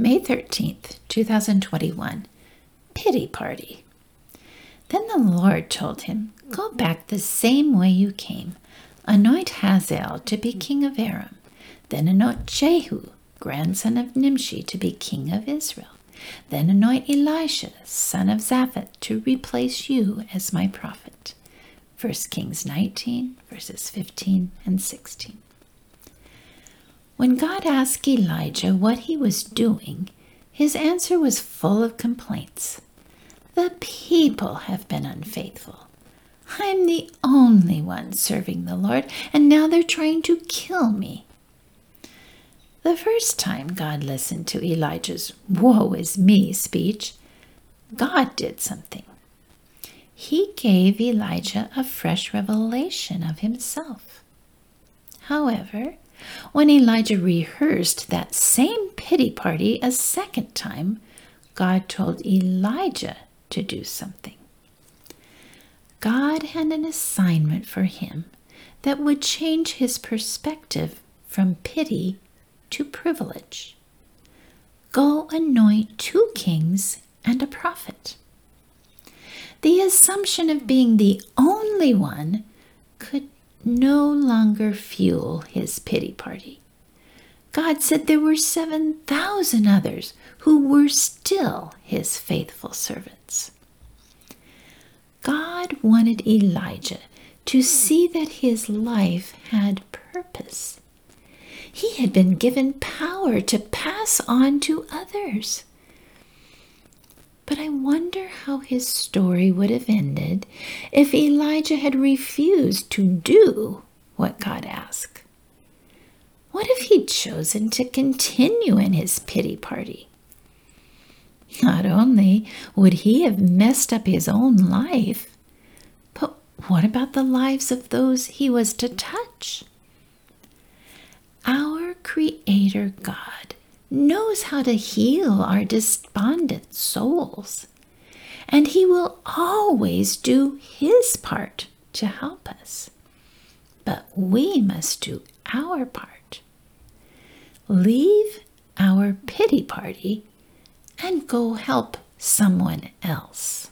May 13th, 2021. Pity Party. Then the Lord told him, Go back the same way you came. Anoint Hazael to be king of Aram. Then anoint Jehu, grandson of Nimshi, to be king of Israel. Then anoint Elisha, son of Shaphat, to replace you as my prophet. 1 Kings 19, verses 15 and 16. When God asked Elijah what he was doing, his answer was full of complaints. The people have been unfaithful. I'm the only one serving the Lord, and now they're trying to kill me. The first time God listened to Elijah's woe is me speech, God did something. He gave Elijah a fresh revelation of himself. However, when Elijah rehearsed that same pity party a second time, God told Elijah to do something. God had an assignment for him that would change his perspective from pity to privilege. Go anoint two kings and a prophet. The assumption of being the only one could no longer fuel his pity party. God said there were 7,000 others who were still his faithful servants. God wanted Elijah to see that his life had purpose. He had been given power to pass on to others. But I wonder how his story would have ended if Elijah had refused to do what God asked. What if he'd chosen to continue in his pity party? Not only would he have messed up his own life, but what about the lives of those he was to touch? Our Creator God knows how to heal our despondent souls, and He will always do His part to help us. But we must do our part. Leave our pity party and go help someone else.